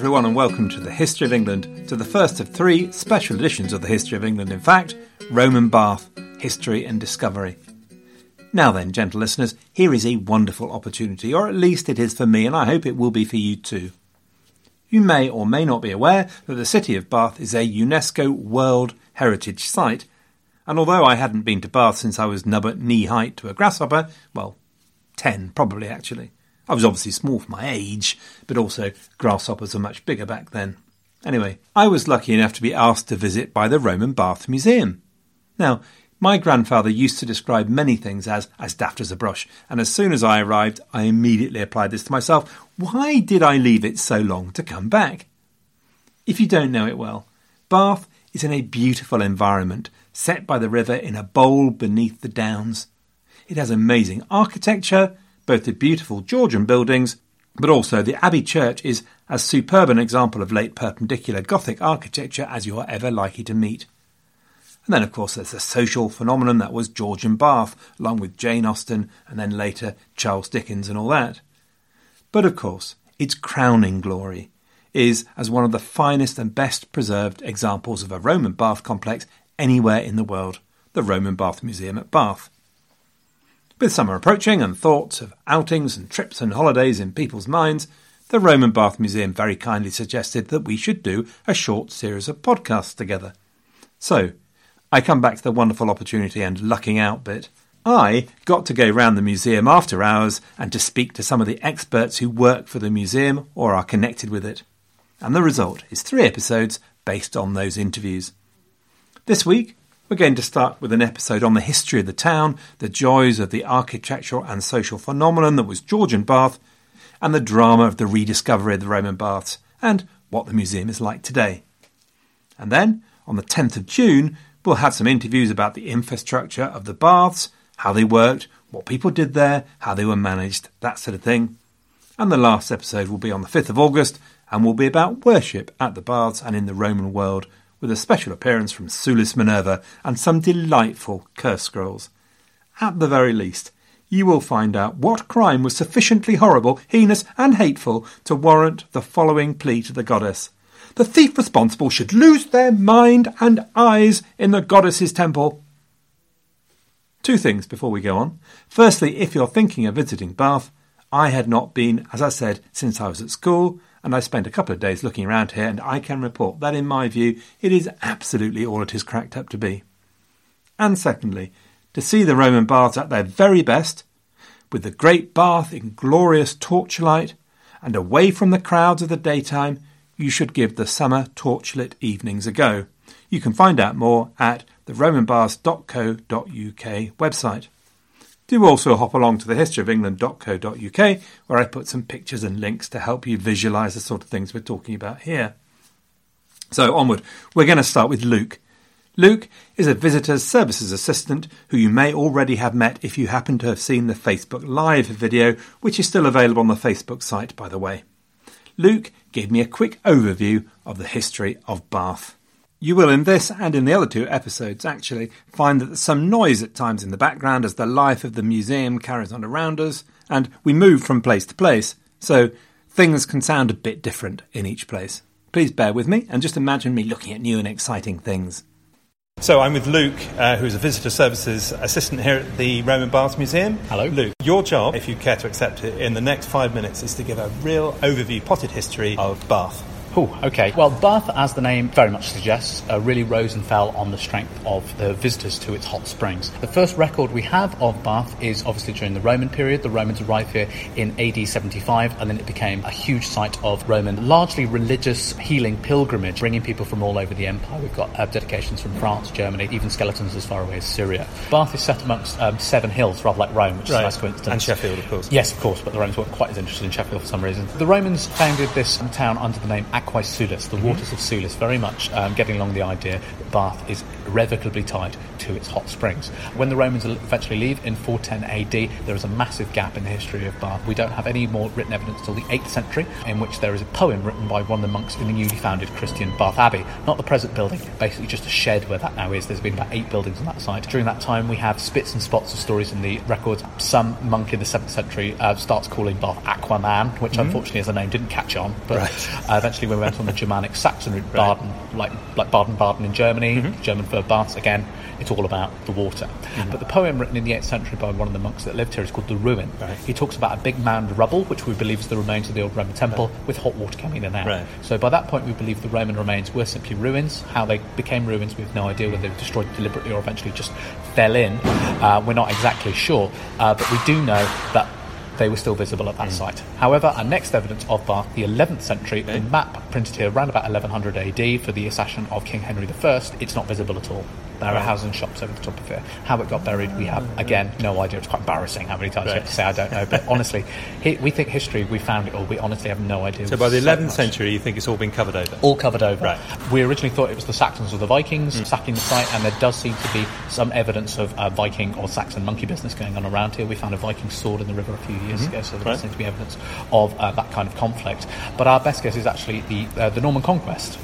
Everyone, and welcome to the History of England, to the first of three special editions of the History of England. In fact, Roman Bath, History and Discovery. Now then, gentle listeners, here is a wonderful opportunity, or at least it is for me, and I hope it will be for you too. You may or may not be aware that the city of Bath is a UNESCO World Heritage Site, and although I hadn't been to Bath since I was nubbert knee height to a grasshopper, well, ten probably actually. I was obviously small for my age, but also grasshoppers were much bigger back then. Anyway, I was lucky enough to be asked to visit by the Roman Bath Museum. Now, my grandfather used to describe many things as as daft as a brush, and as soon as I arrived, I immediately applied this to myself. Why did I leave it so long to come back? If you don't know it well, Bath is in a beautiful environment, set by the river in a bowl beneath the downs. It has amazing architecture, both the beautiful Georgian buildings, but also the Abbey Church is as superb an example of late perpendicular Gothic architecture as you are ever likely to meet. And then, of course, there's the social phenomenon that was Georgian Bath, along with Jane Austen and then later Charles Dickens and all that. But of course, its crowning glory is as one of the finest and best preserved examples of a Roman bath complex anywhere in the world, the Roman Bath Museum at Bath. With summer approaching and thoughts of outings and trips and holidays in people's minds, the Roman Bath Museum very kindly suggested that we should do a short series of podcasts together. So, I come back to the wonderful opportunity and lucking out bit. I got to go round the museum after hours and to speak to some of the experts who work for the museum or are connected with it. And the result is three episodes based on those interviews. This week, we're going to start with an episode on the history of the town, the joys of the architectural and social phenomenon that was Georgian Bath, and the drama of the rediscovery of the Roman baths, and what the museum is like today. And then, on the 10th of June, we'll have some interviews about the infrastructure of the baths, how they worked, what people did there, how they were managed, that sort of thing. And the last episode will be on the 5th of August and will be about worship at the baths and in the Roman world with a special appearance from Sulis Minerva and some delightful curse scrolls. At the very least, you will find out what crime was sufficiently horrible, heinous, and hateful to warrant the following plea to the goddess. The thief responsible should lose their mind and eyes in the goddess's temple. Two things before we go on. Firstly, if you're thinking of visiting Bath, I had not been, as I said, since I was at school, and I spent a couple of days looking around here, and I can report that, in my view, it is absolutely all it is cracked up to be. And secondly, to see the Roman baths at their very best, with the great bath in glorious torchlight, and away from the crowds of the daytime, you should give the summer torchlit evenings a go. You can find out more at the romanbaths.co.uk website. Do also hop along to the historyofengland.co.uk where I put some pictures and links to help you visualise the sort of things we're talking about here. So, onward, we're going to start with Luke. Luke is a visitor's services assistant who you may already have met if you happen to have seen the Facebook Live video, which is still available on the Facebook site, by the way. Luke gave me a quick overview of the history of Bath. You will, in this and in the other two episodes, actually find that there's some noise at times in the background as the life of the museum carries on around us, and we move from place to place, so things can sound a bit different in each place. Please bear with me and just imagine me looking at new and exciting things. So I'm with Luke, uh, who's a visitor services assistant here at the Roman Baths Museum. Hello. Luke. Your job, if you care to accept it, in the next five minutes is to give a real overview, potted history of Bath. Oh, okay. Well, Bath, as the name very much suggests, uh, really rose and fell on the strength of the visitors to its hot springs. The first record we have of Bath is obviously during the Roman period. The Romans arrived here in AD 75, and then it became a huge site of Roman, largely religious healing pilgrimage, bringing people from all over the empire. We've got uh, dedications from France, Germany, even skeletons as far away as Syria. Bath is set amongst um, seven hills, rather like Rome, which Right. is a nice coincidence. And Sheffield, of course. Yes, of course, but the Romans weren't quite as interested in Sheffield for some reason. The Romans founded this town under the name Aquae Sulis, the waters of Sulis, very much um, getting along the idea that Bath is irrevocably tied to its hot springs. When the Romans eventually leave in 410 AD, there is a massive gap in the history of Bath. We don't have any more written evidence till the 8th century, in which there is a poem written by one of the monks in the newly founded Christian Bath Abbey. Not the present building, basically just a shed where that now is. There's been about eight buildings on that site. During that time, we have spits and spots of stories in the records. Some monk in the 7th century uh, starts calling Bath Aquaman, which unfortunately as a name didn't catch on, but uh, eventually we went on the Germanic Saxon route, Baden, like, like Baden-Baden in Germany, German for baths again. It's all about the water. But the poem written in the 8th century by one of the monks that lived here is called The Ruin. He talks about a big mound of rubble, which we believe is the remains of the old Roman temple, with hot water coming in and out. Right. So by that point, we believe the Roman remains were simply ruins. How they became ruins, we have no idea whether they were destroyed deliberately or eventually just fell in. Uh, we're not exactly sure, uh, but we do know that they were still visible at that mm. site. However, our next evidence of Bath, the 11th century, the map printed here around about 1100 AD for the accession of King Henry I, it's not visible at all. There are houses and shops over the top of it. How it got buried, we have, again, no idea. It's quite embarrassing how many times you have to say, I don't know. But honestly, he, we think history, we found it all. We honestly have no idea. So by the So 11th much. century, you think it's all been covered over? All covered over. Right. We originally thought it was the Saxons or the Vikings sacking the site, and there does seem to be some evidence of uh, Viking or Saxon monkey business going on around here. We found a Viking sword in the river a few years ago, so there Right. does seem to be evidence of uh, that kind of conflict. But our best guess is actually the uh, the Norman conquest.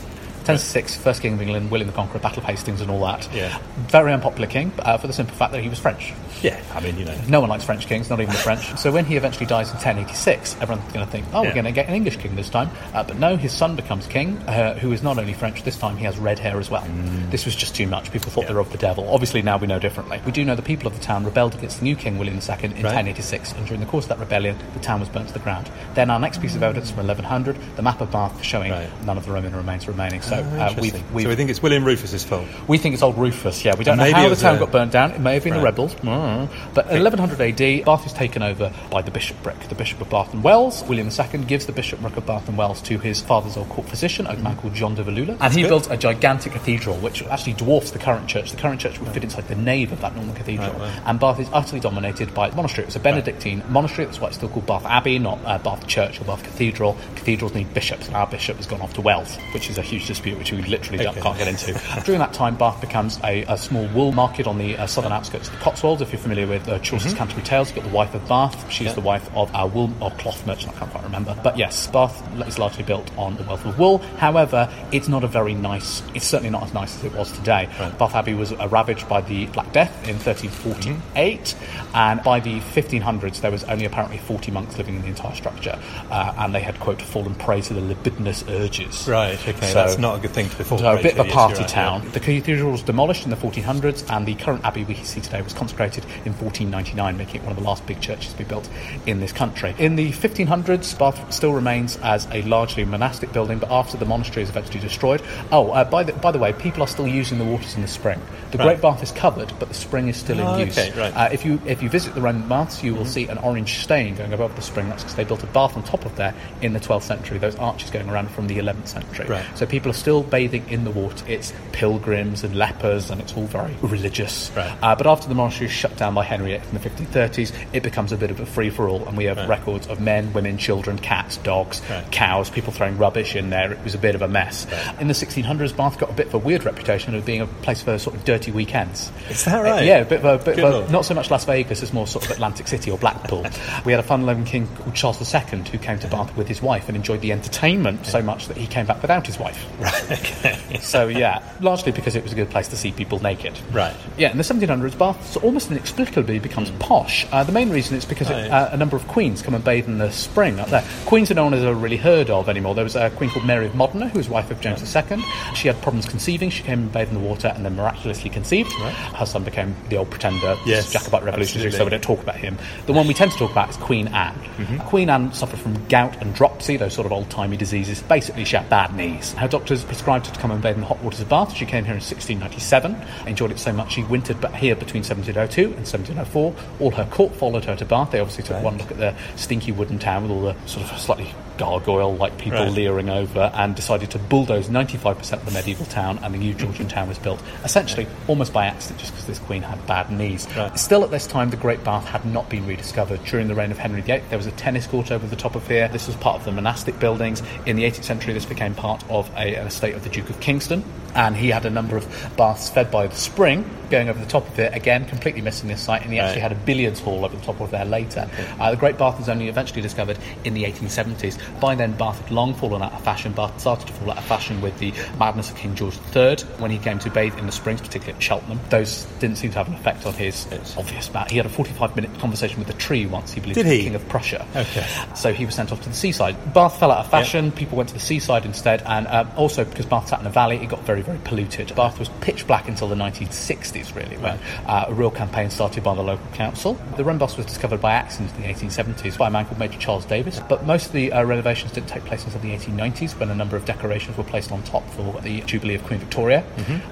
1066, first king of England, William the Conqueror, Battle of Hastings, and all that. Yeah. Very unpopular king, uh, for the simple fact that he was French. Yeah, I mean, you know. No one likes French kings, not even the French. So when he eventually dies in 1086, everyone's going to think, oh, Yeah. we're going to get an English king this time. Uh, but no, his son becomes king, uh, who is not only French, this time he has red hair as well. This was just too much. People thought Yeah. they were of the devil. Obviously, now we know differently. We do know the people of the town rebelled against the new king, William II, in Right. 1086, and during the course of that rebellion, the town was burnt to the ground. Then our next piece of evidence from 1100, the map of Bath showing Right. none of the Roman remains remaining. So Oh, uh, we've, we've so we think it's William Rufus's fault. we think it's old Rufus, yeah. We don't know Maybe how the town got burnt down. It may have been the rebels. Mm. But in 1100 AD, Bath is taken over by the bishopric. The Bishop of Bath and Wells, William II, gives the bishopric of Bath and Wells to his father's old court physician, a man called John de Villula, And he good. builds a gigantic cathedral, which actually dwarfs the current church. The current church would fit inside the nave of that Norman cathedral. Right, right. And Bath is utterly dominated by monastery. It was a Benedictine monastery. That's why it's still called Bath Abbey, not uh, Bath Church or Bath Cathedral. Cathedrals need bishops, and our bishop has gone off to Wells, which is a huge dispute, which we literally Okay. can't get into. During that time, Bath becomes a, a small wool market on the uh, southern outskirts of the Cotswolds. If you're familiar with uh, Chaucer's Canterbury Tales, you've got the wife of Bath. She's the wife of our wool or cloth merchant. I can't quite remember. But yes, Bath is largely built on the wealth of wool. However, it's not a very nice. It's certainly not as nice as it was today. Bath Abbey was uh, ravaged by the Black Death in 1348, and by the 1500s there was only apparently 40 monks living in the entire structure, uh, and they had quote fallen prey to the libidinous urges. Right, okay, So- that's not a good thing to a bit of a party right, town. yeah. The cathedral was demolished in the 1400s, and the current abbey we see today was consecrated in 1499, making it one of the last big churches to be built in this country. In the 1500s, Bath still remains as a largely monastic building, but after the monastery is eventually destroyed. Oh, uh, by the by the way, people are still using the waters in the spring. The Right. Great Bath is covered, but the spring is still Oh, in use. okay, right. Uh, if you if you visit the Roman baths, you will Mm-hmm. see an orange stain going above the spring. That's because they built a bath on top of there in the 12th century. Those arches going around from the 11th century. Right. So people are still bathing in the water. It's pilgrims and lepers, and it's all very religious. Right. Uh, but after the monastery is shut down by Henry VIII in the 1530s, it becomes a bit of a free for all, and we have Right. records of men, women, children, cats, dogs, Right. cows, people throwing rubbish in there. It was a bit of a mess. In the 1600s, Bath got a bit of a weird reputation of being a place for sort of dirty weekends. Is that right? Uh, yeah, a bit of a, bit of a not so much Las Vegas as more sort of Atlantic City or Blackpool. we had a fun-loving king called Charles II who came to Bath with his wife and enjoyed the entertainment so much that he came back without his wife. okay. So yeah, largely because it was a good place to see people naked. Right. Yeah, in the 1700s, Bath almost inexplicably becomes posh. Uh, the main reason is because it, uh, a number of queens come and bathe in the spring up there. Queens are no one has ever really heard of anymore. There was a queen called Mary of Modena, who was wife of James II. She had problems conceiving. She came and bathed in the water and then miraculously conceived. Her son became the old pretender, Yes, Jacobite revolutionary, so we don't talk about him. The one we tend to talk about is Queen Anne. Mm-hmm. Queen Anne suffered from gout and dropsy, those sort of old-timey diseases. Basically, she had bad knees. Her doctors prescribed her to come and bathe in the hot waters of Bath. She came here in 1697, enjoyed it so much she wintered ba- here between 1702 and 1704. All her court followed her to Bath. They obviously took one look at the stinky wooden town with all the sort of slightly gargoyle-like people Right. leering over and decided to bulldoze 95% of the medieval town and the new Georgian town was built essentially almost by accident just because this queen had bad knees. Right. Still at this time the Great Bath had not been rediscovered. During the reign of Henry VIII there was a tennis court over the top of here. This was part of the monastic buildings. In the 18th century this became part of a, estate of the Duke of Kingston and he had a number of baths fed by the spring going over the top of it again completely missing this site and he actually Right. had a billiards hall over the top of there later. Uh, the Great Bath was only eventually discovered in the 1870s. By then, Bath had long fallen out of fashion. Bath started to fall out of fashion with the madness of King George III when he came to bathe in the springs, particularly at Cheltenham. Those didn't seem to have an effect on his it's obvious bat. He had a 45 minute conversation with a tree once, he believed Did he? King of Prussia. Okay. So he was sent off to the seaside. Bath fell out of fashion. People went to the seaside instead, and um, also because Bath sat in a valley, it got very, very polluted. Bath was pitch black until the 1960s, really, when uh, a real campaign started by the local council. The rum bus was discovered by accident in the 1870s by a man called Major Charles Davis, but most of the uh, renovations didn't take place until the 1890s when a number of decorations were placed on top for the Jubilee of Queen Victoria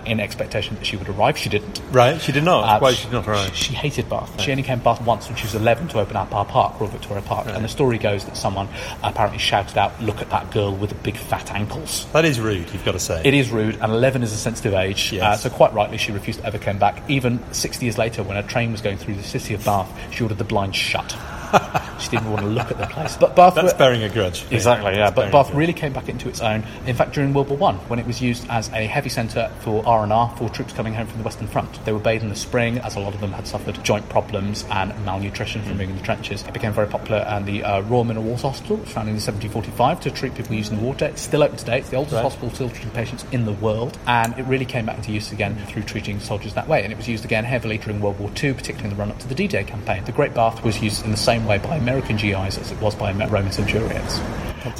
in expectation that she would arrive. She didn't. Right, she did not. Uh, Why she did not arrive? She hated Bath. She only came to Bath once when she was 11 to open up our park, Royal Victoria Park. And the story goes that someone apparently shouted out, "Look at that girl with the big fat ankles." That is rude, you've got to say. It is rude, and 11 is a sensitive age. Yes. Uh, so quite rightly, she refused to ever come back. Even 60 years later, when a train was going through the city of Bath, she ordered the blinds shut. she didn't want to look at the place. But Bath That's were- bearing a grudge. Exactly, yeah. But Bath really came back into its own. In fact, during World War One, when it was used as a heavy centre for R and R for troops coming home from the Western Front, they were bathed in the spring, as a lot of them had suffered joint problems and malnutrition from being in the trenches. It became very popular, and the uh, Royal Mineral Water Hospital was founded in 1745 to treat people using the water. It's still open today. It's the oldest hospital still treating patients in the world, and it really came back into use again through treating soldiers that way. And it was used again heavily during World War Two, particularly in the run-up to the D-Day campaign. The Great Bath was used in the same way by American GIs as it was by Roman centurions.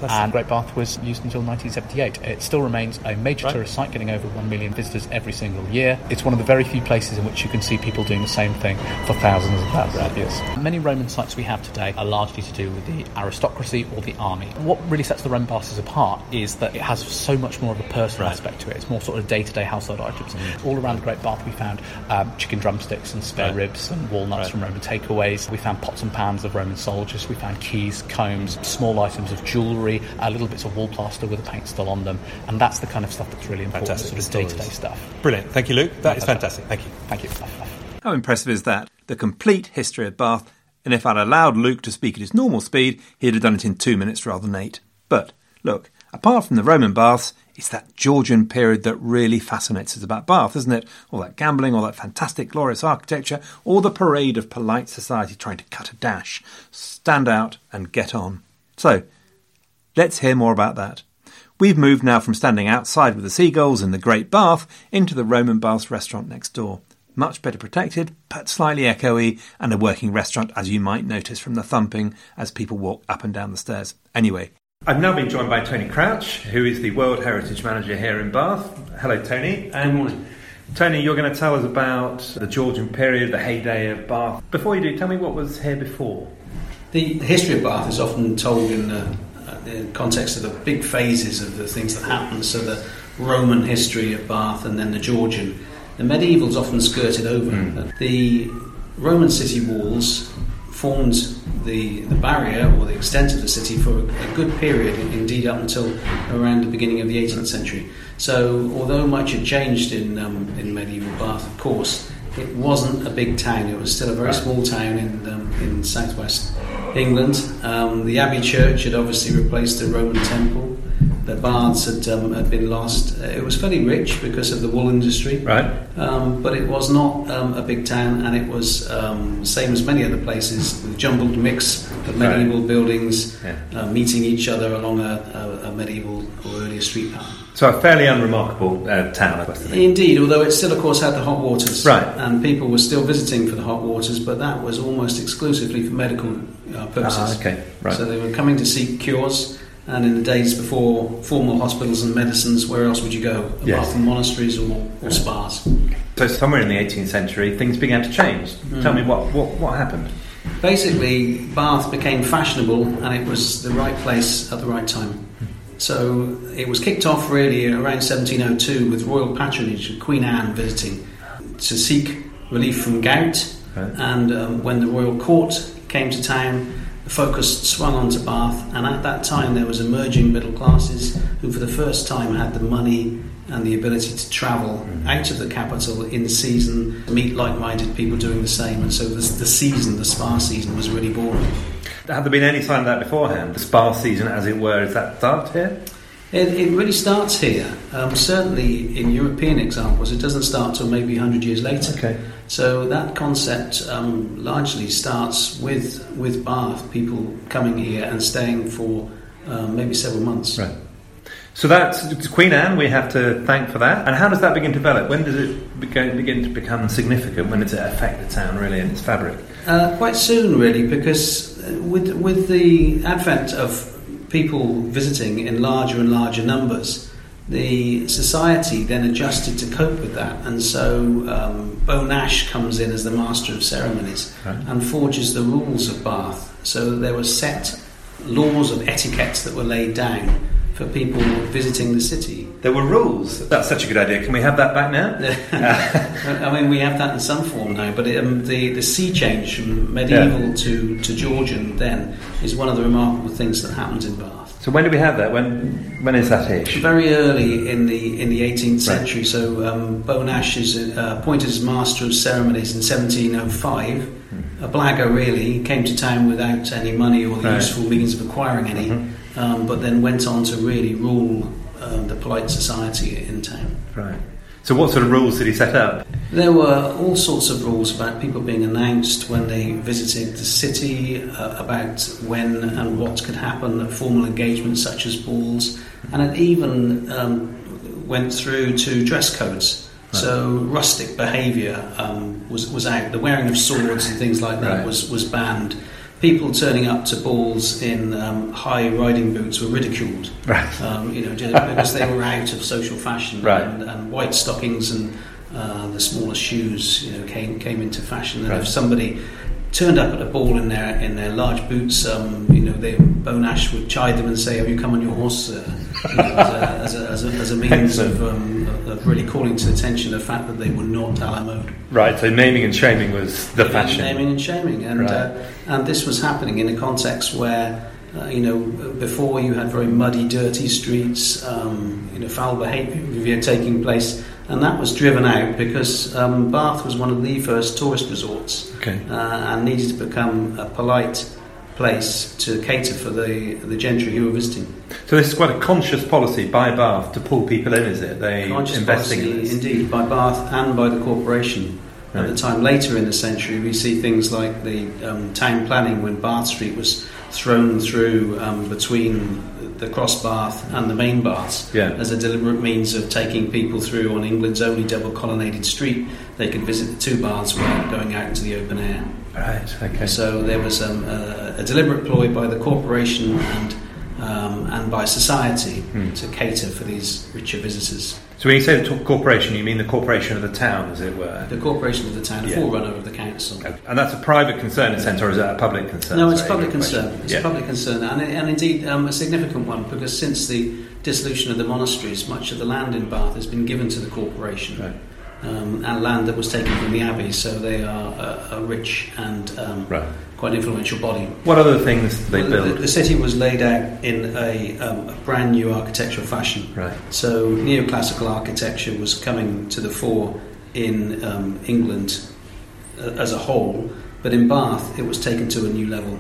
And Great Bath was used until 1978. It still remains a major tourist site, getting over 1 million visitors every single year. It's one of the very few places in which you can see people doing the same thing for thousands and thousands of years. Many Roman sites we have today are largely to do with the aristocracy or the army. What really sets the Roman baths apart is that it has so much more of a personal aspect to it. It's more sort of day-to-day household items. All around the Great Bath we found um, chicken drumsticks and spare Right. ribs and walnuts Right. from Roman takeaways. We found pots and pans of Roman soldiers. We found keys, combs, small items of jewellery, uh, little bits of wall plaster with the paint still on them. And that's the kind of stuff that's really important, Fantastic sort of day-to-day stuff. Brilliant. Thank you, Luke. That is pleasure. fantastic. Thank you. Thank you. How impressive is that? The complete history of Bath, and if I'd allowed Luke to speak at his normal speed, he'd have done it in two minutes rather than eight. But, look, apart from the Roman baths, it's that Georgian period that really fascinates us about Bath, isn't it? All that gambling, all that fantastic, glorious architecture, all the parade of polite society trying to cut a dash, stand out and get on. So, let's hear more about that. We've moved now from standing outside with the seagulls in the Great Bath into the Roman Baths restaurant next door. Much better protected, but slightly echoey, and a working restaurant, as you might notice from the thumping as people walk up and down the stairs. Anyway, I've now been joined by Tony Crouch, who is the World Heritage Manager here in Bath. Hello, Tony. And Good morning. Tony, you're going to tell us about the Georgian period, the heyday of Bath. Before you do, tell me what was here before. The, the history of Bath is often told in the, uh, the context of the big phases of the things that happened. So the Roman history of Bath and then the Georgian. The medieval's often skirted over. The Roman city walls formed the, the barrier or the extent of the city for a, a good period, indeed up until around the beginning of the 18th century. So although much had changed in, um, in medieval Bath, of course, it wasn't a big town. It was still a very small town in, um, in southwest England. Um, the Abbey Church had obviously replaced the Roman temple. The baths had, um, had been lost. Uh, It was fairly rich because of the wool industry, Right. um, but it was not um, a big town, and it was um, same as many other places, a jumbled mix of Right. medieval buildings Yeah. uh, meeting each other along a, a, a medieval or earlier street pattern. So a fairly unremarkable uh, town. Indeed, although it still, of course, had the hot waters, Right. and people were still visiting for the hot waters, but that was almost exclusively for medical uh, purposes. Ah, okay, right. So they were coming to seek cures, and in the days before formal hospitals and medicines, where else would you go apart Yes. from monasteries or, or spas? So somewhere in the 18th century, things began to change. Tell me what, what, what happened? Basically, Bath became fashionable, and it was the right place at the right time. So it was kicked off really around 1702 with royal patronage of Queen Anne visiting to seek relief from gout. Right. And um, when the royal court came to town, the focus swung onto Bath. And at that time, there was emerging middle classes who, for the first time, had the money and the ability to travel mm-hmm. out of the capital in season, meet like-minded people doing the same. And so the, the season, the spa season, was really born. Had there been any sign of that beforehand? The spa season, as it were, is that start here? It, it really starts here. Um, certainly, in European examples, it doesn't start till maybe 100 years later. Okay. So that concept um, largely starts with with Bath, people coming here and staying for um, maybe several months. Right. So that's Queen Anne. We have to thank for that. And how does that begin to develop? When does it begin, begin to become significant? When does it affect the town really in its fabric? Uh, quite soon, really, because uh, with with the advent of people visiting in larger and larger numbers, the society then adjusted to cope with that, and so um, Beau Nash comes in as the master of ceremonies Right. and forges the rules of Bath. So there were set laws of etiquette that were laid down for people visiting the city. There were rules. That's such a good idea. Can we have that back now? I mean, we have that in some form now, but um, the, the sea change from medieval Yeah. to, to Georgian then is one of the remarkable things that happens in Bath. So when do we have that? When when is that ish? Very early in the in the 18th Right. century, so um, Beau Nash is uh, appointed as Master of Ceremonies in 1705. A blagger, really, he came to town without any money or the Hmm. Right. Mm-hmm. useful means of acquiring any, um, but then went on to really rule uh, the polite society in town. Right. So what sort of rules did he set up? There were all sorts of rules about people being announced when they visited the city, uh, about when and what could happen at formal engagements such as balls, and it even um, went through to dress codes. So rustic behaviour um, was was out. The wearing of swords and things like that Right. was was banned. People turning up to balls in um, high riding boots were ridiculed Right. um, you know, because they were out of social fashion, Right. and, and white stockings and uh, the smaller shoes, you know, came came into fashion. And Right. if somebody turned up at a ball in their in their large boots, um, you know, they Beau Nash would chide them and say, "Have you come on your horse?" Sir? You know, as, a, as, a, as, a, as a means of, um, of really calling to attention the fact that they were not a la mode. Right. So naming and shaming was the fashion. Naming and shaming, and Right. uh, and this was happening in a context where. Uh, you know, before you had very muddy, dirty streets, um, you know, foul behaviour taking place, and that was driven out because um, Bath was one of the first tourist resorts Okay. uh, and needed to become a polite place to cater for the the gentry who were visiting. So this is quite a conscious policy by Bath to pull people in, is it? They Conscious investing policy, in indeed, by Bath and by the corporation. At Right. the time later in the century, we see things like the um, town planning when Bath Street was thrown through um, between the cross bath and the main baths Yeah. as a deliberate means of taking people through on England's only double colonnaded street. They could visit the two baths without going out into the open air. Right. Okay. So there was um, a, a deliberate ploy by the corporation and um, and by society Hmm. to cater for these richer visitors. So when you say the corporation, you mean the corporation of the town, as it were? The corporation of the town, Yeah. forerunner of the council. And that's a private concern in a sense, or is that a public concern? No, it's Sorry, public concern. It's Yeah. a public concern, and, and indeed um, a significant one because since the dissolution of the monasteries, much of the land in Bath has been given to the corporation, Right. Um, and land that was taken from the abbey. So they are a, a rich and um, Right. quite influential body. What other things did they Well, the, build? the city was laid out in a, um, a brand new architectural fashion. Right. So neoclassical architecture was coming to the fore in um, England uh, as a whole, but in Bath it was taken to a new level.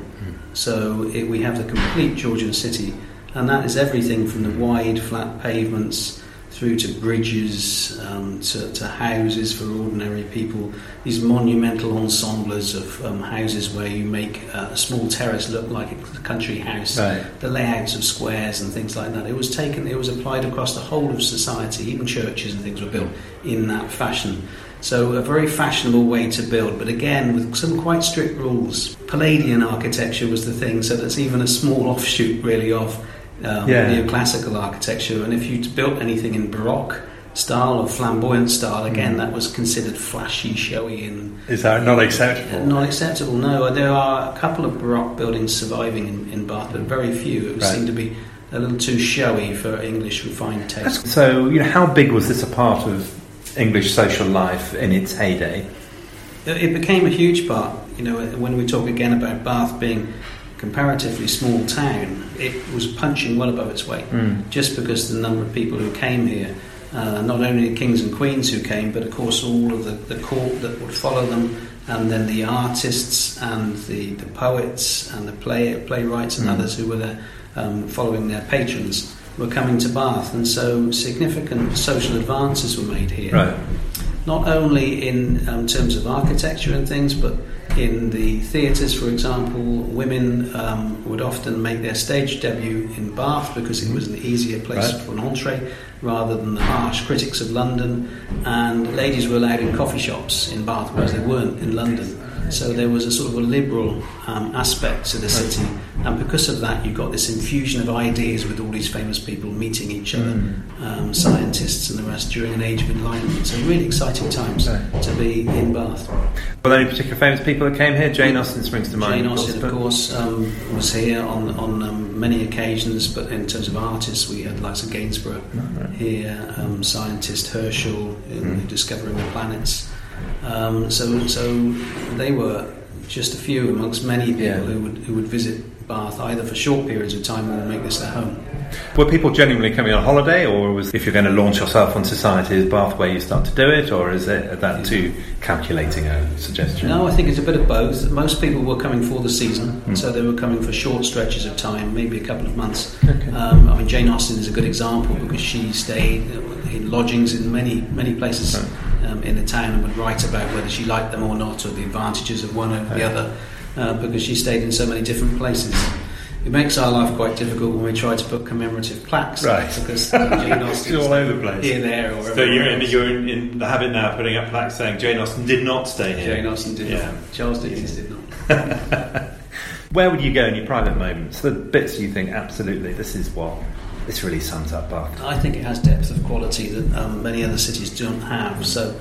So it, we have the complete Georgian city, and that is everything from the wide flat pavements through to bridges, um, to, to, houses for ordinary people, these monumental ensembles of um, houses where you make uh, a small terrace look like a country house, right. the layouts of squares and things like that. It was taken, it was applied across the whole of society, even churches and things were built in that fashion. So, a very fashionable way to build, but again, with some quite strict rules. Palladian architecture was the thing, so that's even a small offshoot, really, of um, yeah. neoclassical architecture. And if you built anything in Baroque style or flamboyant style, again, mm. that was considered flashy, showy, and is that not acceptable? Not acceptable. No, there are a couple of Baroque buildings surviving in, in Bath, but very few. It right. seemed to be a little too showy for English refined taste. So, you know, how big was this a part of English social life in its heyday? It became a huge part. You know, when we talk again about Bath being comparatively small town, it was punching well above its weight, mm. just because the number of people who came here, uh, not only the kings and queens who came, but of course all of the, the court that would follow them, and then the artists and the, the poets and the play, playwrights and mm. others who were there um, following their patrons were coming to Bath, and so significant social advances were made here. Right. Not only in um, terms of architecture and things, but in the theatres, for example, women um, would often make their stage debut in Bath because it was an easier place right. for an entree rather than the harsh critics of London. And ladies were allowed in coffee shops in Bath, whereas they weren't in London. So there was a sort of a liberal um, aspect to the city, and because of that, you got this infusion of ideas with all these famous people meeting each other, mm. um, scientists and the rest, during an age of enlightenment. So really exciting times to be in Bath. Were there any particular famous people that came here? Jane Austen springs to mind. Jane Austen, of course, um, was here on on um, many occasions. But in terms of artists, we had likes of Gainsborough right. here, um, scientist Herschel in mm. discovering the planets. Um, so, so they were just a few amongst many people yeah. who would who would visit Bath either for short periods of time or make this their home. Were people genuinely coming on holiday, or was if you're going to launch yourself on society, is Bath where you start to do it, or is it that too calculating a suggestion? No, I think it's a bit of both. Most people were coming for the season, mm. so they were coming for short stretches of time, maybe a couple of months. Okay. Um, I mean, Jane Austen is a good example because she stayed in lodgings in many many places. Right um, in the town and would write about whether she liked them or not, or the advantages of one over the other, uh, because she stayed in so many different places. It makes our life quite difficult when we try to put commemorative plaques, right? Because Jane Austen all over the place, here, there, or so you're in, you're in, in, the habit now of putting up plaques saying Jane Austen did not stay here. Jane Austen did yeah. not. Charles Dickens did not. Where would you go in your private moments? The bits you think absolutely this is what this really sums up Bath. I think it has depth of quality that um, many other cities don't have. So,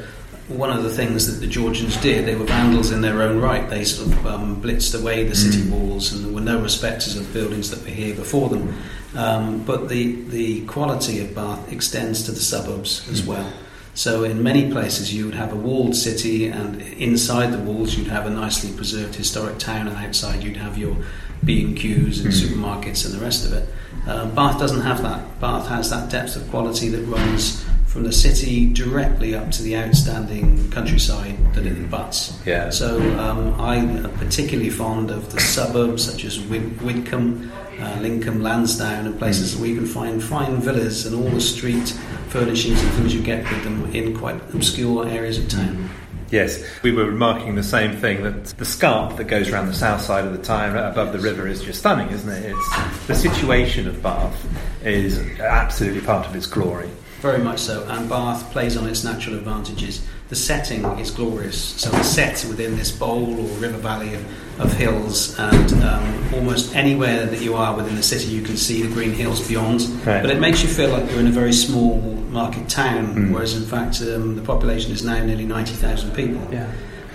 one of the things that the Georgians did, they were vandals in their own right. They sort of um, blitzed away the city mm. walls, and there were no respecters of buildings that were here before them. Um, but the the quality of Bath extends to the suburbs as mm. well. So in many places you would have a walled city, and inside the walls you'd have a nicely preserved historic town, and outside you'd have your B and Qs and mm. supermarkets and the rest of it. Uh, Bath doesn't have that. Bath has that depth of quality that runs from the city directly up to the outstanding countryside that it butts. Yeah. So um, I'm particularly fond of the suburbs such as Wid- Widcombe, uh, Lyncombe, Lansdown, and places mm. where you can find fine villas and all the street furnishings and things you get with them in quite obscure areas of town. Yes, we were remarking the same thing that the scarp that goes around the south side of the Tyne above the river is just stunning, isn't it? It's the situation of Bath is absolutely part of its glory. Very much so, and Bath plays on its natural advantages. The setting is glorious, so it's set within this bowl or river valley of, of hills, and um, almost anywhere that you are within the city, you can see the green hills beyond. Right. But it makes you feel like you're in a very small market town, mm. whereas in fact um, the population is now nearly 90,000 people. Yeah.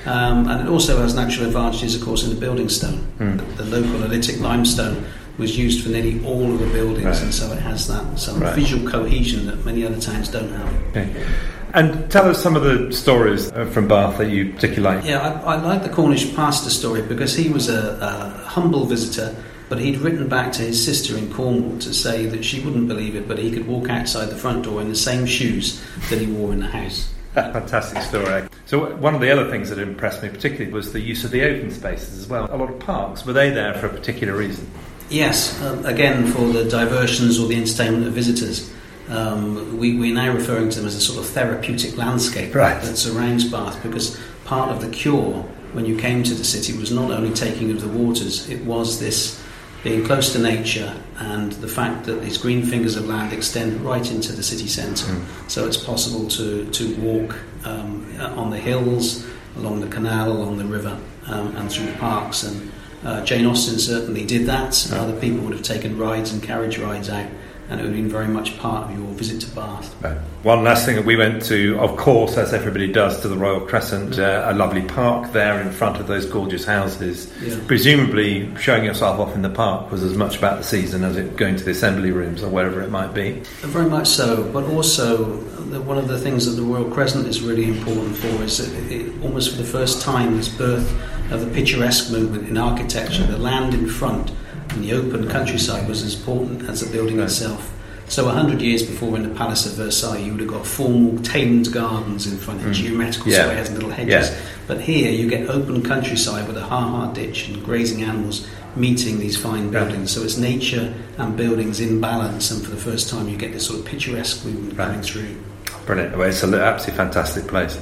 Um, and it also has natural advantages, of course, in the building stone. Mm. The, the local oolitic limestone was used for nearly all of the buildings, right. and so it has that some right. visual cohesion that many other towns don't have. Okay. And tell us some of the stories uh, from Bath that you particularly like. Yeah, I, I like the Cornish pastor story because he was a, a humble visitor but he'd written back to his sister in Cornwall to say that she wouldn't believe it, but he could walk outside the front door in the same shoes that he wore in the house. Fantastic story. So one of the other things that impressed me particularly was the use of the open spaces as well. A lot of parks were they there for a particular reason? Yes, uh, again for the diversions or the entertainment of visitors. Um, we, we're now referring to them as a sort of therapeutic landscape Right. that surrounds Bath because part of the cure when you came to the city was not only taking of the waters, it was this being close to nature and the fact that these green fingers of land extend right into the city centre. So it's possible to, to walk um, on the hills, along the canal, along the river, um, and through the parks. And uh, Jane Austen certainly did that. Other people would have taken rides and carriage rides out, and it would have been very much part of your visit to Bath. Right. One last thing that we went to, of course, as everybody does, to the Royal Crescent, uh, a lovely park there in front of those gorgeous houses. Yeah. Presumably, showing yourself off in the park was as much about the season as it going to the assembly rooms or wherever it might be. Very much so, but also the, one of the things that the Royal Crescent is really important for is that it, almost for the first time this birth of the picturesque movement in architecture. The land in front and the open countryside was as important as the building itself. So a hundred years before in the Palace of Versailles you would have got formal tamed gardens in front of geometrical Yeah. squares and little hedges. Yeah. But here you get open countryside with a ha-ha ditch and grazing animals meeting these fine buildings. So it's nature and buildings in balance, and for the first time you get this sort of picturesque movement Right. coming through. Brilliant. Well, it's an absolutely fantastic place.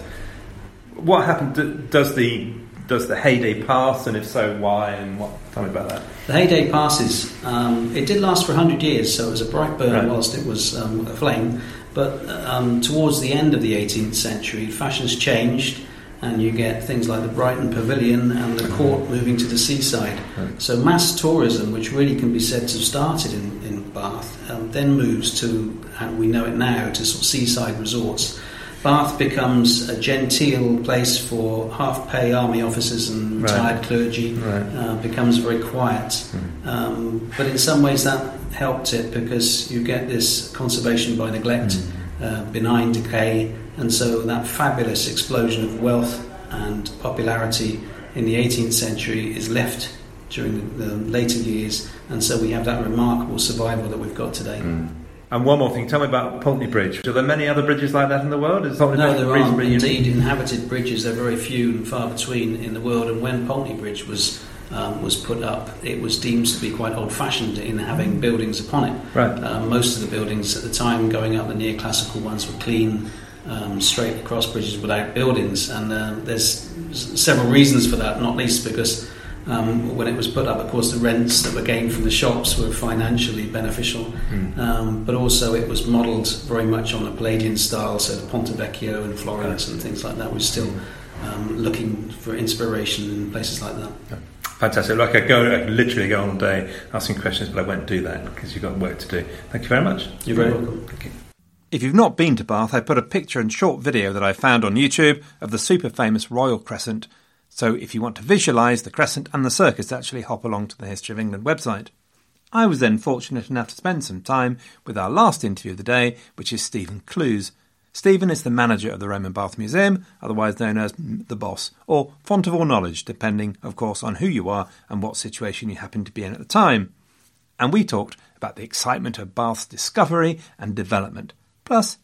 What happened? Does the does the heyday pass, and if so, why? And what? Tell me about that. The heyday passes. Um, it did last for 100 years, so it was a bright burn Right. whilst it was um, aflame. But um, towards the end of the 18th century, fashions changed, and you get things like the Brighton Pavilion and the court moving to the seaside. Right. So mass tourism, which really can be said to have started in, in Bath, um, then moves to, how we know it now, to sort of seaside resorts. Bath becomes a genteel place for half-pay army officers and Right. retired clergy. Right. Uh, becomes very quiet. Mm. Um, but in some ways that helped it because you get this conservation by neglect, uh, benign decay, and so that fabulous explosion of wealth and popularity in the 18th century is left during the, the later years, and so we have that remarkable survival that we've got today. And one more thing. Tell me about Pulteney Bridge. Are there many other bridges like that in the world? Is Pulteney No, Bridge there are reasonably unique? indeed inhabited bridges. They're very few and far between in the world. And when Pulteney Bridge was um, was put up, it was deemed to be quite old-fashioned in having buildings upon it. Right. Um, most of the buildings at the time going up, the neoclassical ones, were clean, um, straight across bridges without buildings. And uh, there's several reasons for that, not least because um, when it was put up, of course, the rents that were gained from the shops were financially beneficial, um, but also it was modelled very much on the Palladian style, so the Ponte Vecchio and Florence and things like that was still um, looking for inspiration in places like that. Fantastic. Like I go, I could literally go on all day asking questions, but I won't do that because you've got work to do. Thank you very much. You're very welcome. Thank you. If you've not been to Bath, I put a picture and short video that I found on YouTube of the super famous Royal Crescent. So if you want to visualise the crescent and the circus, actually hop along to the History of England website. I was then fortunate enough to spend some time with our last interview of the day, which is Stephen Clews. Stephen is the manager of the Roman Bath Museum, otherwise known as the boss, or font of all knowledge, depending, of course, on who you are and what situation you happen to be in at the time. And we talked about the excitement of Bath's discovery and development, plus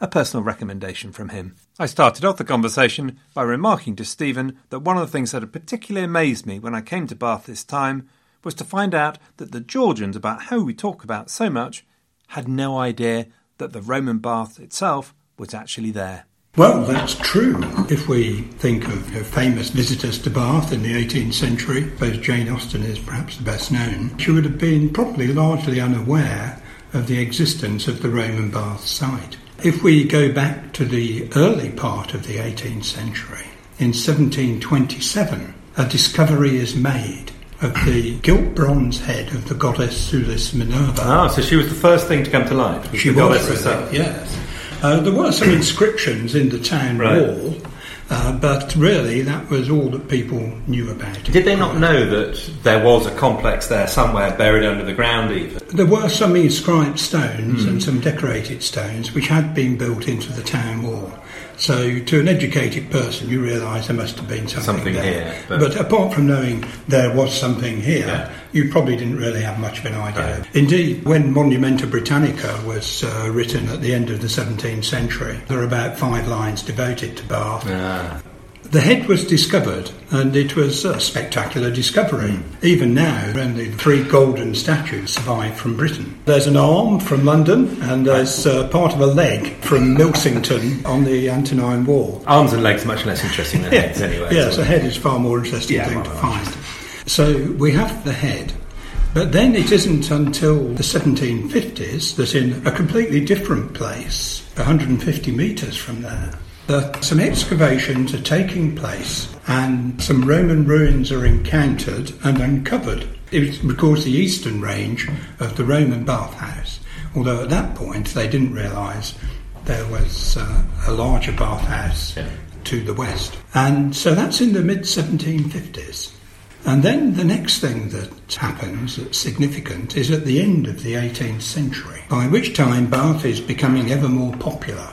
a personal recommendation from him. I started off the conversation by remarking to Stephen that one of the things that had particularly amazed me when I came to Bath this time was to find out that the Georgians, about who we talk about so much, had no idea that the Roman bath itself was actually there. Well, that's true. If we think of famous visitors to Bath in the 18th century, suppose Jane Austen is perhaps the best known, she would have been probably largely unaware of the existence of the Roman bath site. If we go back to the early part of the 18th century, in 1727, a discovery is made of the gilt bronze head of the goddess Sulis Minerva. Ah, so she was the first thing to come to light. She was, really, yes. Uh, there were some inscriptions in the town Right. wall, uh, but really that was all that people knew about it. Did they not know that there was a complex there somewhere buried under the ground even? There were some inscribed stones and some decorated stones which had been built into the town wall. So, to an educated person, you realise there must have been something, Something there. here, but- But, apart from knowing there was something here, Yeah. you probably didn't really have much of an idea. Right. Indeed, when Monumenta Britannica was uh, written at the end of the 17th century, there are about five lines devoted to Bath. Ah. The head was discovered, and it was a spectacular discovery. Even now, only three golden statues survive from Britain. There's an arm from London, and there's uh, part of a leg from Milsington on the Antonine Wall. Arms and legs are much less interesting than heads, anyway. Yes, so- a head is far more interesting Yeah, thing to find. So we have the head, but then it isn't until the 1750s that in a completely different place, 150 metres from there, that some excavations are taking place and some Roman ruins are encountered and uncovered. It records the eastern range of the Roman bathhouse, although at that point they didn't realise there was uh, a larger bathhouse Yeah. to the west. And so that's in the mid 1750s. And then the next thing that happens that's significant is at the end of the 18th century, by which time Bath is becoming ever more popular.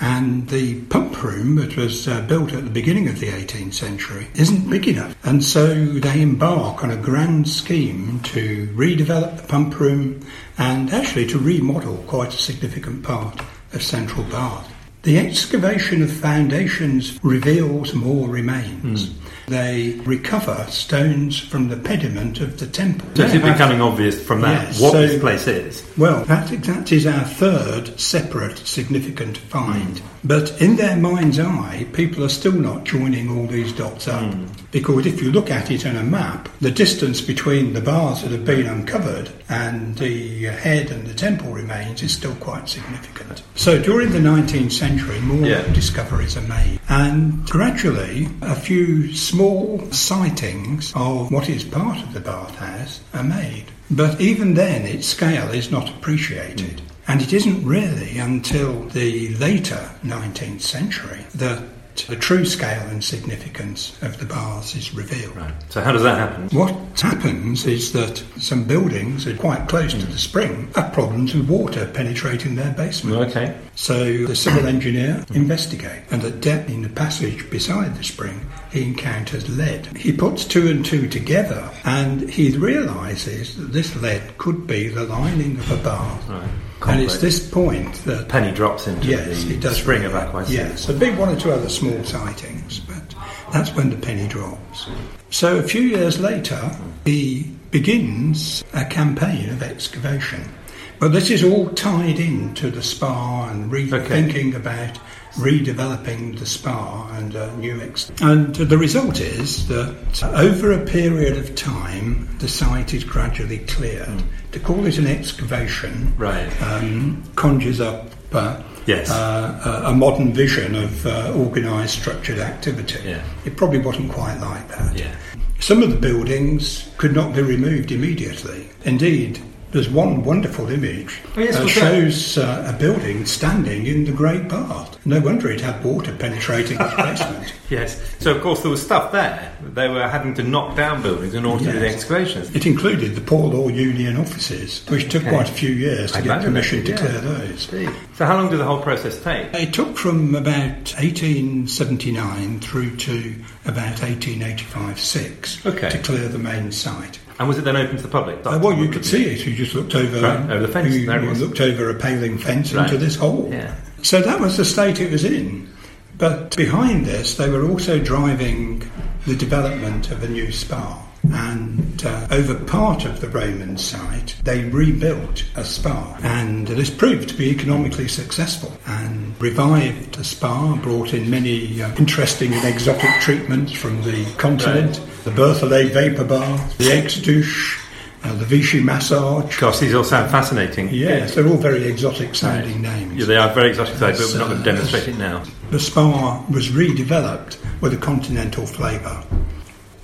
And the pump room that was uh, built at the beginning of the 18th century isn't big enough. And so they embark on a grand scheme to redevelop the pump room and actually to remodel quite a significant part of central Bath. The excavation of foundations reveals more remains. They recover stones from the pediment of the temple. So it's becoming obvious from that Yes, what so- this place is. Well, that, that is our third separate significant find. Hmm. But in their mind's eye, people are still not joining all these dots up. Hmm. Because if you look at it on a map, the distance between the bars that have been uncovered and the head and the temple remains is still quite significant. So during the 19th century, more Yeah. discoveries are made. And gradually, a few small sightings of what is part of the Bath bathhouse are made. But even then, its scale is not appreciated. Mm. And it isn't really until the later 19th century that the true scale and significance of the bars is revealed. Right. So how does that happen? What happens is that some buildings are quite close to the spring have problems with water penetrating their basement. Okay. So the civil engineer investigates, and at depth in the passage beside the spring, he encounters lead. He puts two and two together, and he realises that this lead could be the lining of a bar. Right. And it's this point that Penny drops into Yes, the it does. spring of. Yes, there've been one or two other small sightings, but that's when the penny drops. So a few years later, he begins a campaign of excavation. But this is all tied into the spa and rethinking about redeveloping the spa and a new ex- and the result is that over a period of time the site is gradually cleared to call it an excavation Right. um, conjures up uh, Yes. uh, a, a modern vision of uh, organised, structured activity. Yeah. It probably wasn't quite like that. Yeah. Some of the buildings could not be removed immediately. Indeed, there's one wonderful image Oh, yes, that shows uh, a building standing in the Great Bath. No wonder it had water penetrating its basement. Yes. So of course there was stuff there. They were having to knock down buildings in order to do the excavations. It included the Poor Law Union offices, which took Okay. quite a few years to I get permission to did, clear yeah. those. So how long did the whole process take? It took from about 1879 through to about 1885-6 Okay. to clear the main site. And was it then open to the public? Uh, well, you could see it. You just looked over, Right, over the fence, You, you looked over a paling fence Right. into this hole. Yeah. So that was the state it was in. But behind this, they were also driving the development of a new spa. And uh, over part of the Roman site, they rebuilt a spa. And this proved to be economically successful and revived the spa, brought in many uh, interesting and exotic treatments from the continent the Berthollet vapor bath, the Aix douche, uh, the Vichy massage. Gosh, these all sound fascinating. Yes, they're all very exotic sounding names. Yeah, they are very exotic today, but we're not going to demonstrate it now. The spa was redeveloped with a continental flavour.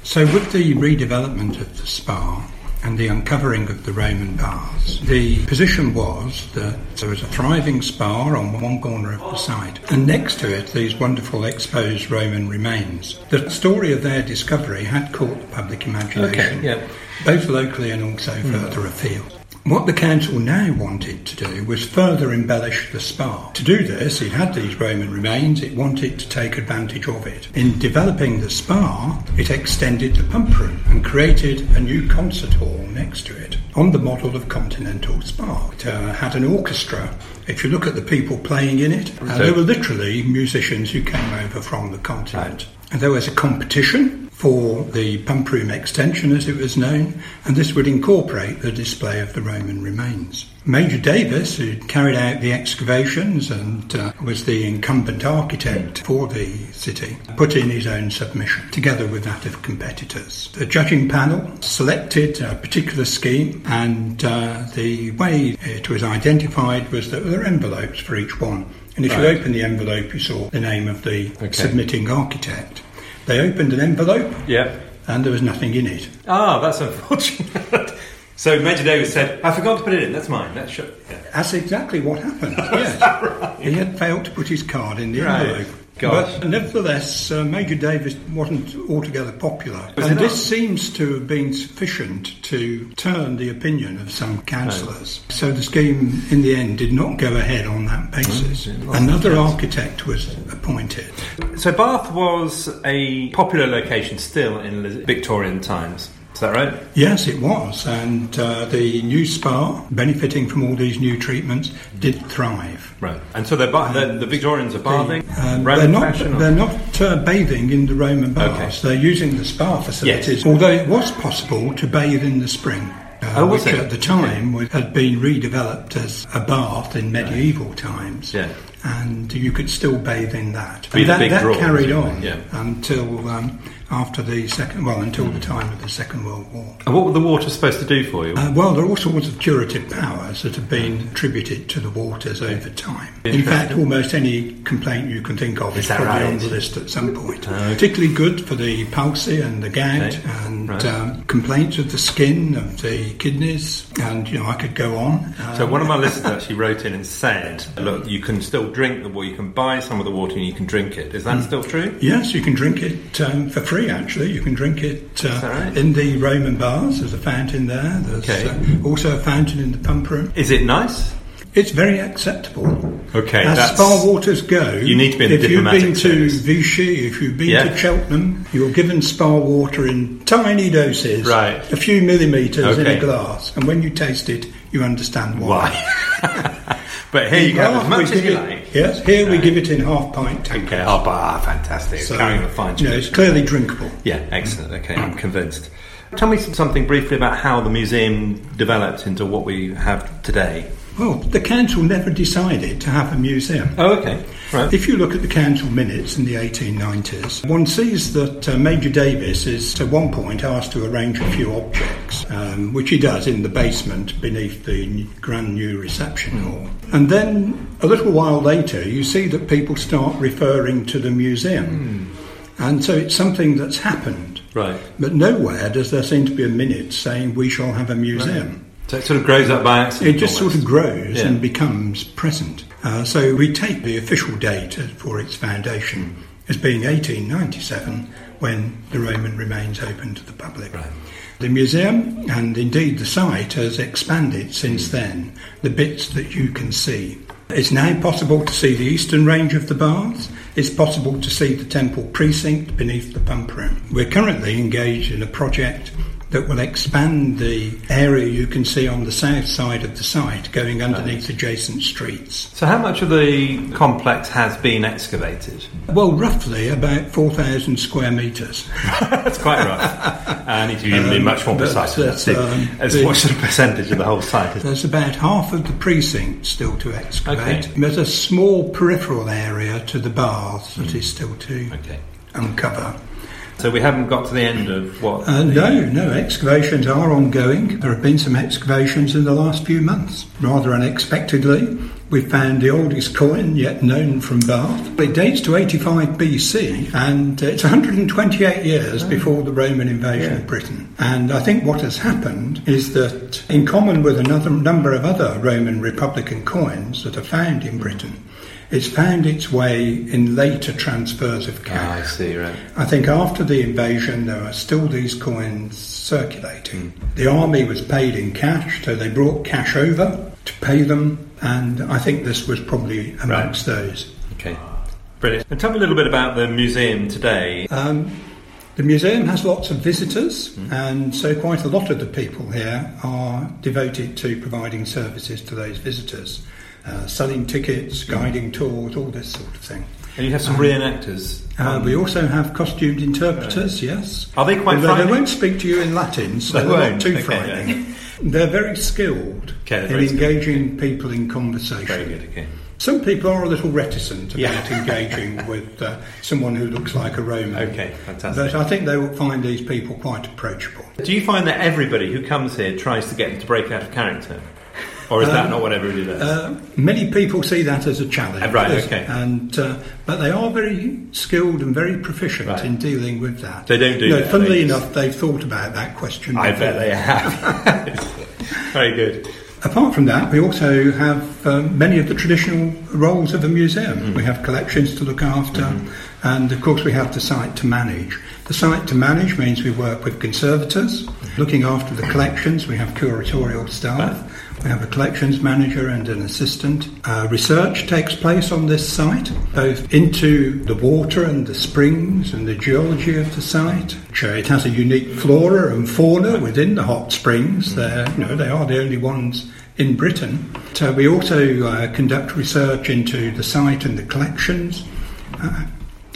So, with the redevelopment of the spa and the uncovering of the Roman baths, the position was that there was a thriving spa on one corner of the site, and next to it, these wonderful exposed Roman remains. The story of their discovery had caught the public imagination, Okay, yeah. both locally and also hmm. further afield. What the council now wanted to do was further embellish the spa. To do this, it had these Roman remains, it wanted to take advantage of it. In developing the spa, it extended the pump room and created a new concert hall next to it on the model of Continental Spa. It uh, had an orchestra. If you look at the people playing in it, uh, were literally musicians who came over from the continent. And there was a competition for the pump room extension, as it was known, and this would incorporate the display of the Roman remains. Major Davis, who carried out the excavations and uh, was the incumbent architect for the city, put in his own submission, together with that of competitors. The judging panel selected a particular scheme, and uh, the way it was identified was that there were envelopes for each one. And if you Right. open the envelope, you saw the name of the Okay. submitting architect. They opened an envelope, Yeah. and there was nothing in it. Ah, that's unfortunate. so Major Davis said, I forgot to put it in, that's mine. That's sh- yeah. That's exactly what happened. yes, he had failed to put his card in the Right. envelope. Gosh. But nevertheless, uh, Major Davis wasn't altogether popular, Was and this not? seems to have been sufficient to turn the opinion of some councillors. So the scheme, in the end, did not go ahead on that basis. Another architect was appointed. So Bath was a popular location still in Victorian times. Is that right? Yes, it was, and uh, the new spa, benefiting from all these new treatments, did thrive. Right. And so they're ba- the, the Victorians are bathing? Um, they're not, they're not uh, bathing in the Roman baths. They're using the spa facilities, although it was possible to bathe in the spring. Uh, Oh, was which it? at the time was, had been redeveloped as a bath in medieval times. Yeah. And you could still bathe in that. Be and that, that draw, carried on? Yeah. until um, after the second, well, until the time of the Second World War. And what were the waters supposed to do for you? Uh, well, there are all sorts of curative powers that have been attributed to the waters over time. In fact, almost any complaint you can think of is, Is probably right? on the list at some point. Okay. Particularly good for the palsy and the gout, Okay. and Right. um, complaints of the skin, of the kidneys, and you know I could go on. So Um, one of my listeners actually wrote in and said, "Look, you can still drink the water. You can buy some of the water and you can drink it. Is that Hmm. still true?" Yes, you can drink it um, for free. Actually, you can drink it uh, right? in the Roman baths. There's a fountain there. There's Okay. uh, also a fountain in the pump room. Is it nice? It's very acceptable. Okay, As spa waters go, You need to be in the if you've been to. Vichy, if you've been Yeah. to Cheltenham, you're given spa water in tiny doses, Right. a few millimetres in a glass, and when you taste it, you understand why. Why? but here you go, as much as you it- like. Yes, here we give it in half pint tankers. Okay, oh, bah, fantastic. So, Carrying the fine know, it's clearly drinkable. Yeah, excellent. Okay, I'm convinced. Tell me something briefly about how the museum developed into what we have today. Well, the council never decided to have a museum. Oh, okay. Right. If you look at the council minutes in the 1890s, one sees that uh, Major Davis is at one point asked to arrange a few objects, um, which he does in the basement beneath the grand new reception hall. And then a little while later, you see that people start referring to the museum. And so it's something that's happened. Right. But nowhere does there seem to be a minute saying we shall have a museum. So it sort of grows up by accident. It just sort of grows Yeah. and becomes present. Uh, so we take the official date for its foundation as being 1897 when the Roman remains open to the public. Right. The museum and indeed the site has expanded since then, the bits that you can see. It's now possible to see the eastern range of the baths. It's possible to see the temple precinct beneath the pump room. We're currently engaged in a project that will expand the area you can see on the south side of the site, going underneath adjacent streets. So how much of the complex has been excavated? Well, roughly about 4,000 square metres. That's quite rough. I need to be Um, much more precise. than that's, um, as the- what sort of percentage of the whole site is? There's about half of the precinct still to excavate. Okay. There's a small peripheral area to the baths that is still to Okay. uncover. So we haven't got to the end of what? Uh, the- no, no, excavations are ongoing. There have been some excavations in the last few months. Rather unexpectedly, we found the oldest coin yet known from Bath. It dates to 85 BC and it's 128 years before the Roman invasion of Britain. And I think what has happened is that, in common with another number of other Roman Republican coins that are found in Britain, it's found its way in later transfers of Ah, cash. I see, right. I think after the invasion, there are still these coins circulating. The army was paid in cash, so they brought cash over to pay them, and I think this was probably amongst those. Okay. Brilliant. And tell me a little bit about the museum today. Um, the museum has lots of visitors, and so quite a lot of the people here are devoted to providing services to those visitors, uh, selling tickets, guiding tours, all this sort of thing. And you have some reenactors. Uh, we also have costumed interpreters, yes. Are they quite Although? They won't speak to you in Latin, so They they're won't, not too okay, frightening. They're very skilled Okay, they're in very skilled. engaging people in conversation. Very good, okay. Some people are a little reticent Yeah. about engaging with uh, someone who looks like a Roman. Okay, fantastic. But I think they will find these people quite approachable. Do you find that everybody who comes here tries to get them to break out of character? Or is that not what everybody does? Uh, many people see that as a challenge. Right, okay. And uh, but they are very skilled and very proficient Right. in dealing with that. They don't do no, that, Funnily they just- enough, they've thought about that question. I before. bet they have. Very good. Apart from that, we also have um, many of the traditional roles of a museum. Mm. We have collections to look after, Mm-hmm. and of course, we have the site to manage. The site to manage means we work with conservators, looking after the collections. We have curatorial staff. We have a collections manager and an assistant. Uh, research takes place on this site, both into the water and the springs and the geology of the site. So it has a unique flora and fauna within the hot springs. They're, you know, they are the only ones in Britain. So we also uh, conduct research into the site and the collections. Uh,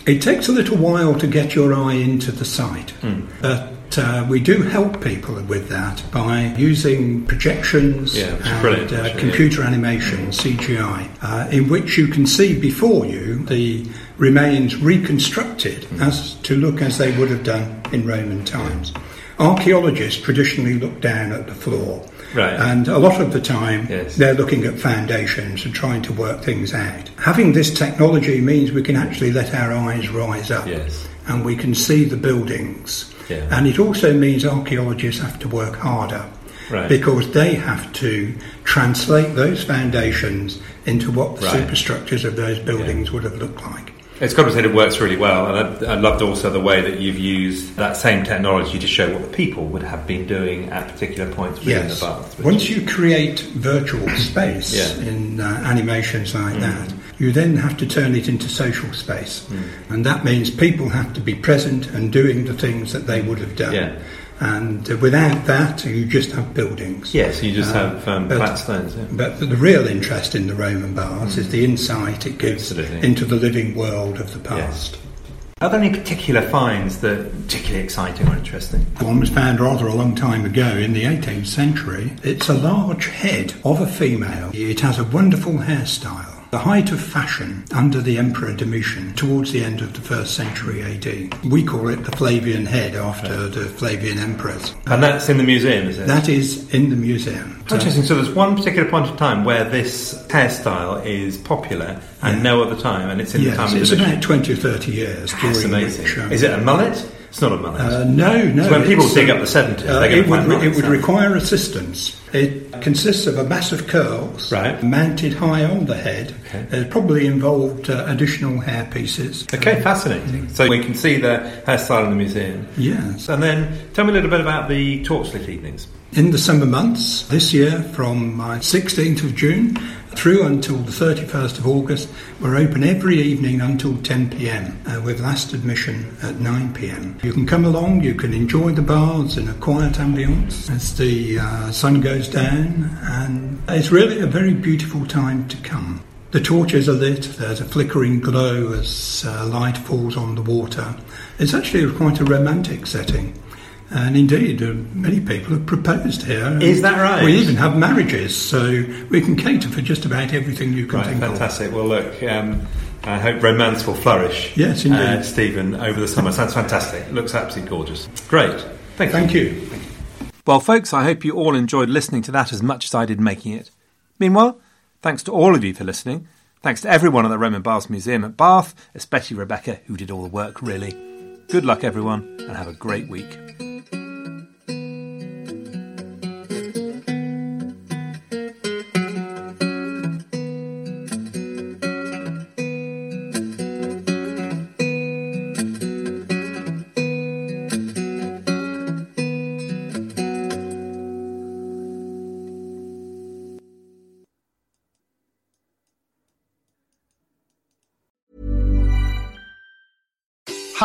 it takes a little while to get your eye into the site, but uh, we do help people with that by using projections Yeah, and uh, computer animation, CGI, uh, in which you can see before you the remains reconstructed Hmm. as to look as they would have done in Roman times. Archaeologists traditionally look down at the floor. Right. And a lot of the time, Yes. they're looking at foundations and trying to work things out. Having this technology means we can actually let our eyes rise up Yes. and we can see the buildings. Yeah. And it also means archaeologists have to work harder Right. because they have to translate those foundations into what the Right. superstructures of those buildings would have looked like. It's got to be said it works really well, and I, I loved also the way that you've used that same technology to show what the people would have been doing at particular points within Yes. the bath. Once you create virtual space Yeah. Mm. in uh, animations like that, you then have to turn it into social space. Mm. And that means people have to be present and doing the things that they would have done. Yeah. And uh, without that, you just have buildings. Yes, you just Uh, have um, but- flat stones. Yeah. But the real interest in the Roman baths is the insight it gives Absolutely. into the living world of the past. Are there any particular finds that are particularly exciting or interesting? One was found rather a long time ago in the 18th century. It's a large head of a female. It has a wonderful hairstyle. The height of fashion under the Emperor Domitian towards the end of the first century AD. We call it the Flavian head after the Flavian emperors. And that's in the museum, is it? That is in the museum. How Interesting. So there's one particular point of time where this hairstyle is popular and no other time, and it's in the Yes, time of it's Domitian. about 20 or 30 years. That's amazing. which, um, Is it a mullet? It's not a mullet. Uh, no, no. So when people it's, dig uh, up the 70s, uh, they're going it to would, find re- mullets it would require assistance. It consists of a mass of curls Right. mounted high on the head. Okay. It probably involved uh, additional hair pieces. Okay, fascinating. So we can see the hairstyle in the museum. Yes. And then tell me a little bit about the torchlit evenings. In the summer months, this year from uh, 16th of June through until the 31st of August, we're open every evening until 10 pm uh, with last admission at 9 pm. You can come along, you can enjoy the baths in a quiet ambience as the uh, sun goes down, and it's really a very beautiful time to come. The torches are lit, there's a flickering glow as uh, light falls on the water. It's actually quite a romantic setting. And indeed, uh, many people have proposed here. Is that right? We even have marriages, so we can cater for just about everything you can Right, think fantastic. Well, look, um, I hope romance will flourish. Yes, indeed. Uh, Stephen, over the summer. Sounds fantastic. Looks absolutely gorgeous. Great. Thank of. you. Thank you. Well, folks, I hope you all enjoyed listening to that as much as I did making it. Meanwhile, thanks to all of you for listening. Thanks to everyone at the Roman Baths Museum at Bath, especially Rebecca, who did all the work, really. Good luck, everyone, and have a great week.